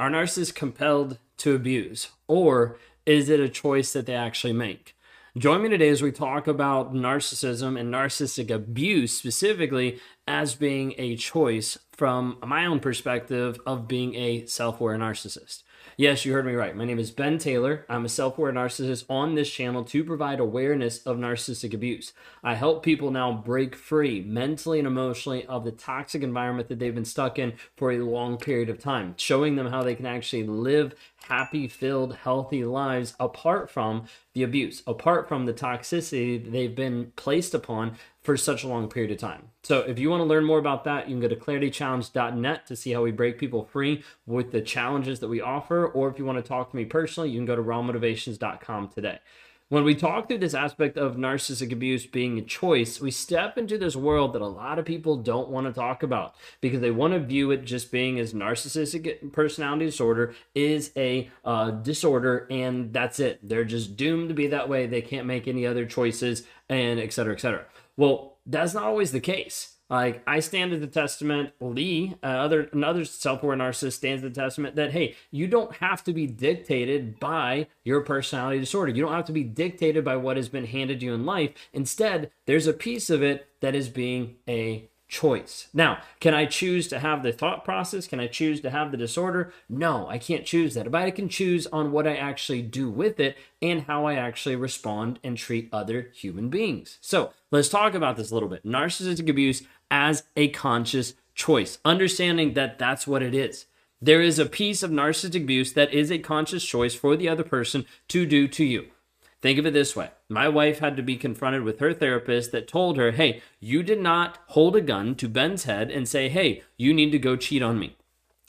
Are narcissists compelled to abuse, or is it a choice that they actually make? Join me today as we talk about narcissism and narcissistic abuse specifically as being a choice from my own perspective of being a self aware narcissist. Yes, you heard me right. My name is Ben Taylor. I'm a self aware narcissist on this channel to provide awareness of narcissistic abuse. I help people now break free mentally and emotionally of the toxic environment that they've been stuck in for a long period of time, showing them how they can actually live happy, filled, healthy lives apart from the abuse, apart from the toxicity they've been placed upon for such a long period of time. So, if you want to learn more about that, you can go to claritychallenge.net to see how we break people free with the challenges that we offer. Or if you want to talk to me personally, you can go to rawmotivations.com today. When we talk through this aspect of narcissistic abuse being a choice, we step into this world that a lot of people don't want to talk about because they want to view it just being as narcissistic personality disorder is a uh, disorder and that's it. They're just doomed to be that way. They can't make any other choices and et cetera, et cetera. Well, that's not always the case. Like I stand at the testament, Lee, uh, other another self-aware narcissist stands the testament that hey, you don't have to be dictated by your personality disorder. You don't have to be dictated by what has been handed you in life. Instead, there's a piece of it that is being a choice. Now, can I choose to have the thought process? Can I choose to have the disorder? No, I can't choose that. But I can choose on what I actually do with it and how I actually respond and treat other human beings. So let's talk about this a little bit. Narcissistic abuse as a conscious choice, understanding that that's what it is. There is a piece of narcissistic abuse that is a conscious choice for the other person to do to you. Think of it this way my wife had to be confronted with her therapist that told her, hey, you did not hold a gun to Ben's head and say, hey, you need to go cheat on me.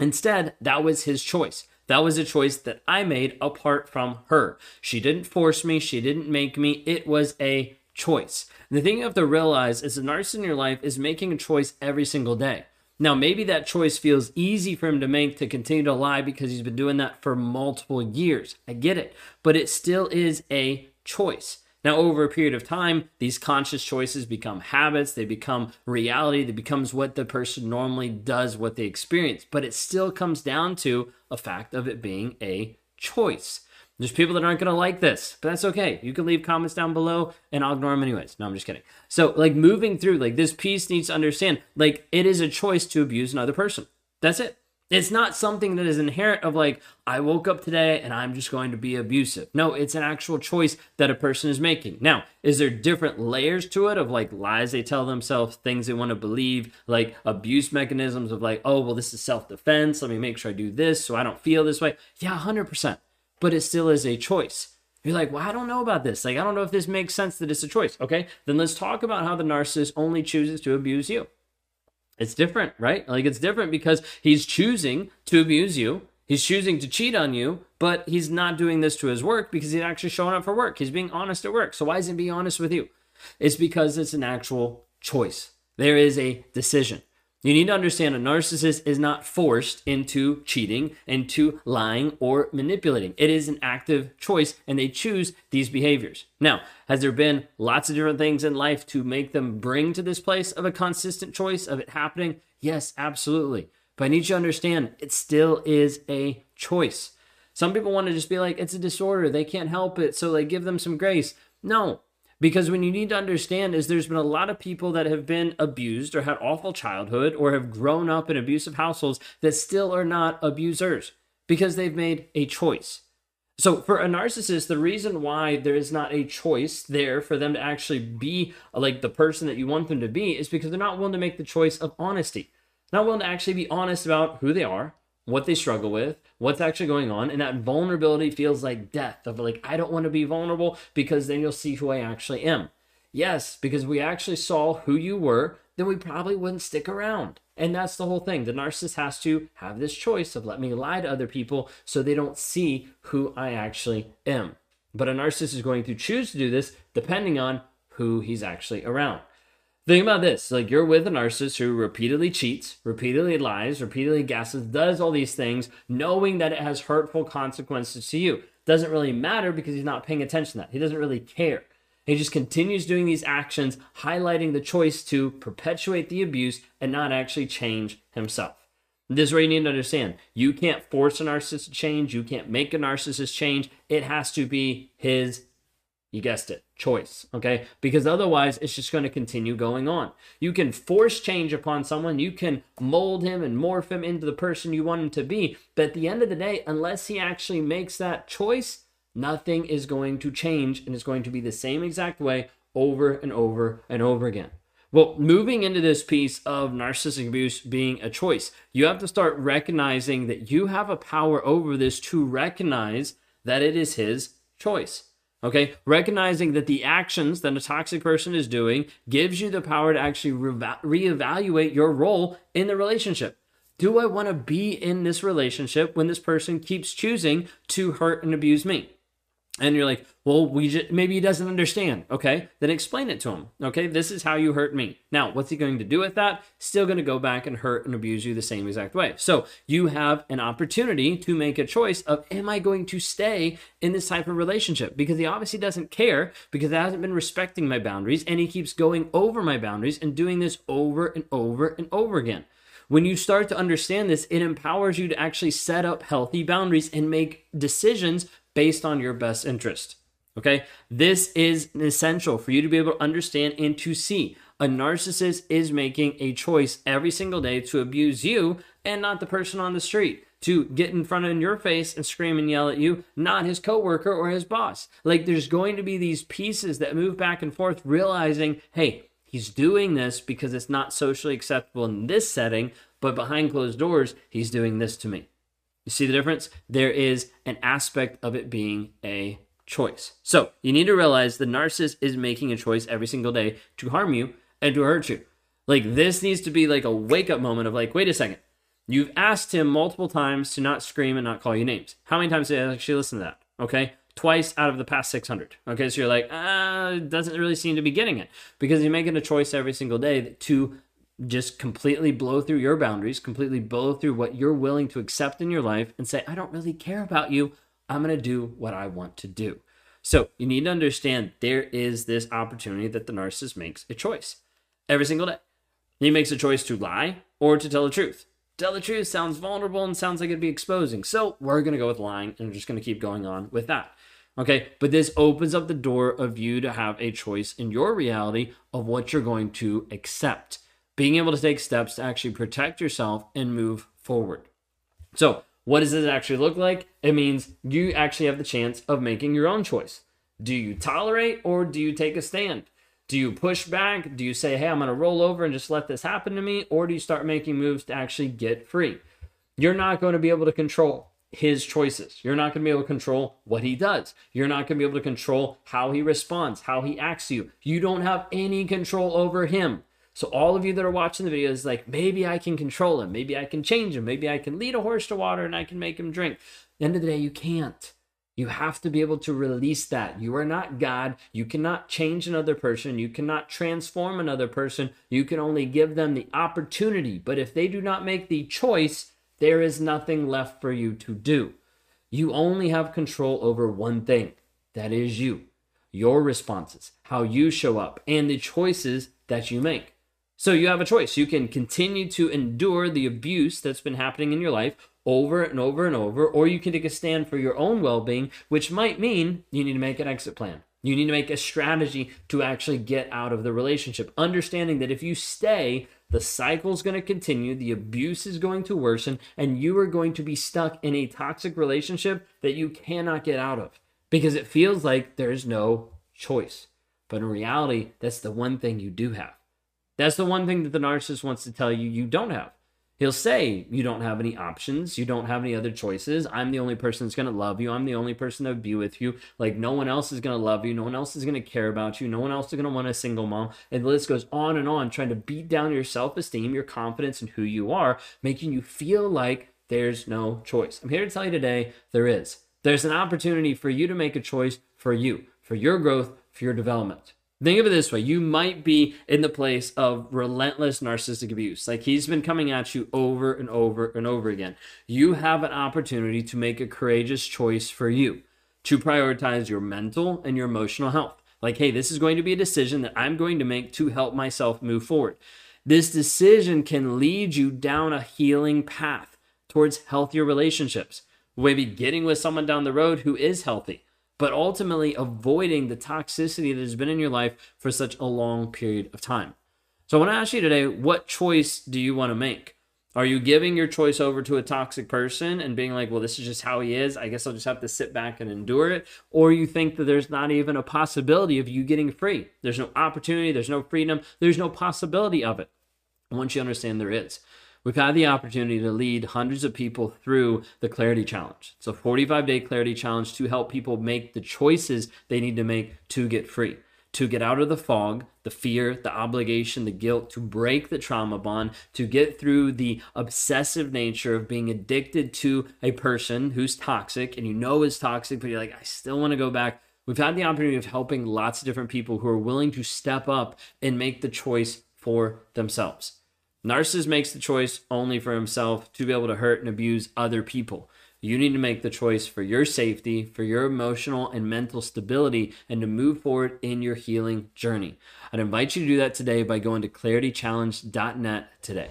Instead, that was his choice. That was a choice that I made apart from her. She didn't force me, she didn't make me. It was a choice. And the thing you have to realize is the narcissist in your life is making a choice every single day. Now, maybe that choice feels easy for him to make to continue to lie because he's been doing that for multiple years. I get it. But it still is a choice. Now, over a period of time, these conscious choices become habits, they become reality, that becomes what the person normally does, what they experience. But it still comes down to a fact of it being a choice. There's people that aren't going to like this, but that's okay. You can leave comments down below and I'll ignore them anyways. No, I'm just kidding. So, like, moving through, like, this piece needs to understand, like, it is a choice to abuse another person. That's it. It's not something that is inherent of like, I woke up today and I'm just going to be abusive. No, it's an actual choice that a person is making. Now, is there different layers to it of like lies they tell themselves, things they want to believe, like abuse mechanisms of like, oh, well, this is self defense. Let me make sure I do this so I don't feel this way. Yeah, 100% but it still is a choice. You're like, well, I don't know about this. Like, I don't know if this makes sense that it's a choice. Okay, then let's talk about how the narcissist only chooses to abuse you. It's different, right? Like, it's different because he's choosing to abuse you. He's choosing to cheat on you, but he's not doing this to his work because he's actually showing up for work. He's being honest at work. So, why isn't he being honest with you? It's because it's an actual choice. There is a decision. You need to understand a narcissist is not forced into cheating, into lying, or manipulating. It is an active choice, and they choose these behaviors. Now, has there been lots of different things in life to make them bring to this place of a consistent choice of it happening? Yes, absolutely. But I need you to understand it still is a choice. Some people want to just be like, it's a disorder. They can't help it. So, they give them some grace. No, because when you need to understand is there's been a lot of people that have been abused or had awful childhood or have grown up in abusive households that still are not abusers because they've made a choice. So for a narcissist, the reason why there is not a choice there for them to actually be like the person that you want them to be is because they're not willing to make the choice of honesty. Not willing to actually be honest about who they are, what they struggle with, what's actually going on, and that vulnerability feels like death of like I don't want to be vulnerable because then you'll see who I actually am. Yes, because we actually saw who you were, then we probably wouldn't stick around. And that's the whole thing. The narcissist has to have this choice of let me lie to other people so they don't see who I actually am. But a narcissist is going to choose to do this depending on who he's actually around. Think about this like you're with a narcissist who repeatedly cheats, repeatedly lies, repeatedly gasses, does all these things, knowing that it has hurtful consequences to you. Doesn't really matter because he's not paying attention to that. He doesn't really care. He just continues doing these actions, highlighting the choice to perpetuate the abuse and not actually change himself. This is where you need to understand. You can't force a narcissist to change. You can't make a narcissist change. It has to be his, you guessed it, choice. Okay. Because otherwise, it's just going to continue going on. You can force change upon someone. You can mold him and morph him into the person you want him to be. But at the end of the day, unless he actually makes that choice, nothing is going to change and it's going to be the same exact way over and over and over again. Well, moving into this piece of narcissistic abuse being a choice, you have to start recognizing that you have a power over this to recognize that it is his choice. Okay, recognizing that the actions that a toxic person is doing gives you the power to actually re- reevaluate your role in the relationship. Do I want to be in this relationship when this person keeps choosing to hurt and abuse me? And you're like, well, we just, maybe he doesn't understand. Okay, then explain it to him. Okay, this is how you hurt me. Now, what's he going to do with that? Still going to go back and hurt and abuse you the same exact way. So you have an opportunity to make a choice of, am I going to stay in this type of relationship? Because he obviously doesn't care because he hasn't been respecting my boundaries and he keeps going over my boundaries and doing this over and over and over again. When you start to understand this, it empowers you to actually set up healthy boundaries and make decisions based on your best interest. Okay, this is essential for you to be able to understand and to see. A narcissist is making a choice every single day to abuse you and not the person on the street to get in front of your face and scream and yell at you, not his coworker or his boss. Like there's going to be these pieces that move back and forth, realizing, hey, he's doing this because it's not socially acceptable in this setting, but behind closed doors, he's doing this to me. You see the difference? There is an aspect of it being a choice. So you need to realize the narcissist is making a choice every single day to harm you and to hurt you. Like this needs to be like a wake up moment of like, wait a second. You've asked him multiple times to not scream and not call you names. How many times did I actually listen to that? Okay. Twice out of the past 600. Okay. So you're like, ah, doesn't really seem to be getting it because you're making a choice every single day to just completely blow through your boundaries, completely blow through what you're willing to accept in your life and say, I don't really care about you. I'm going to do what I want to do. So you need to understand there is this opportunity that the narcissist makes a choice every single day. He makes a choice to lie or to tell the truth. Tell the truth sounds vulnerable and sounds like it'd be exposing. So we're going to go with lying and we're just going to keep going on with that. Okay. But this opens up the door of you to have a choice in your reality of what you're going to accept being able to take steps to actually protect yourself and move forward. So, what does this actually look like? It means you actually have the chance of making your own choice. Do you tolerate or do you take a stand? Do you push back? Do you say, hey, I'm going to roll over and just let this happen to me? Or do you start making moves to actually get free? You're not going to be able to control his choices. You're not going to be able to control what he does. You're not going to be able to control how he responds, how he acts to you. You don't have any control over him. So all of you that are watching the video is like, maybe I can control him, maybe I can change him, maybe I can lead a horse to water and I can make him drink. At the end of the day, you can't. You have to be able to release that. You are not God. You cannot change another person. You cannot transform another person. You can only give them the opportunity. But if they do not make the choice, there is nothing left for you to do. You only have control over one thing that is you, your responses, how you show up, and the choices that you make. So you have a choice. You can continue to endure the abuse that's been happening in your life over and over and over, or you can take a stand for your own well being, which might mean you need to make an exit plan. You need to make a strategy to actually get out of the relationship, understanding that if you stay, the cycle is going to continue, the abuse is going to worsen, and you are going to be stuck in a toxic relationship that you cannot get out of because it feels like there's no choice. But in reality, that's the one thing you do have. That's the one thing that the narcissist wants to tell you you don't have. He'll say, You don't have any options. You don't have any other choices. I'm the only person that's going to love you. I'm the only person that would be with you. Like, no one else is going to love you. No one else is going to care about you. No one else is going to want a single mom. And the list goes on and on, trying to beat down your self esteem, your confidence in who you are, making you feel like there's no choice. I'm here to tell you today there is. There's an opportunity for you to make a choice for you, for your growth, for your development. Think of it this way you might be in the place of relentless narcissistic abuse. Like he's been coming at you over and over and over again. You have an opportunity to make a courageous choice for you to prioritize your mental and your emotional health. Like, hey, this is going to be a decision that I'm going to make to help myself move forward. This decision can lead you down a healing path towards healthier relationships. Maybe getting with someone down the road who is healthy, but ultimately avoiding the toxicity that has been in your life for such a long period of time. So I want to ask you today what choice do you want to make? Are you giving your choice over to a toxic person and being like, well, this is just how he is. I guess I'll just have to sit back and endure it. Or you think that there's not even a possibility of you getting free. There's no opportunity, there's no freedom, there's no possibility of it. Once you understand there is. We've had the opportunity to lead hundreds of people through the Clarity Challenge. It's a 45 day Clarity Challenge to help people make the choices they need to make to get free to get out of the fog, the fear, the obligation, the guilt, to break the trauma bond, to get through the obsessive nature of being addicted to a person who's toxic and you know is toxic, but you're like, I still want to go back. We've had the opportunity of helping lots of different people who are willing to step up and make the choice for themselves. Narcissist makes the choice only for himself to be able to hurt and abuse other people. You need to make the choice for your safety, for your emotional and mental stability, and to move forward in your healing journey. I'd invite you to do that today by going to claritychallenge.net today.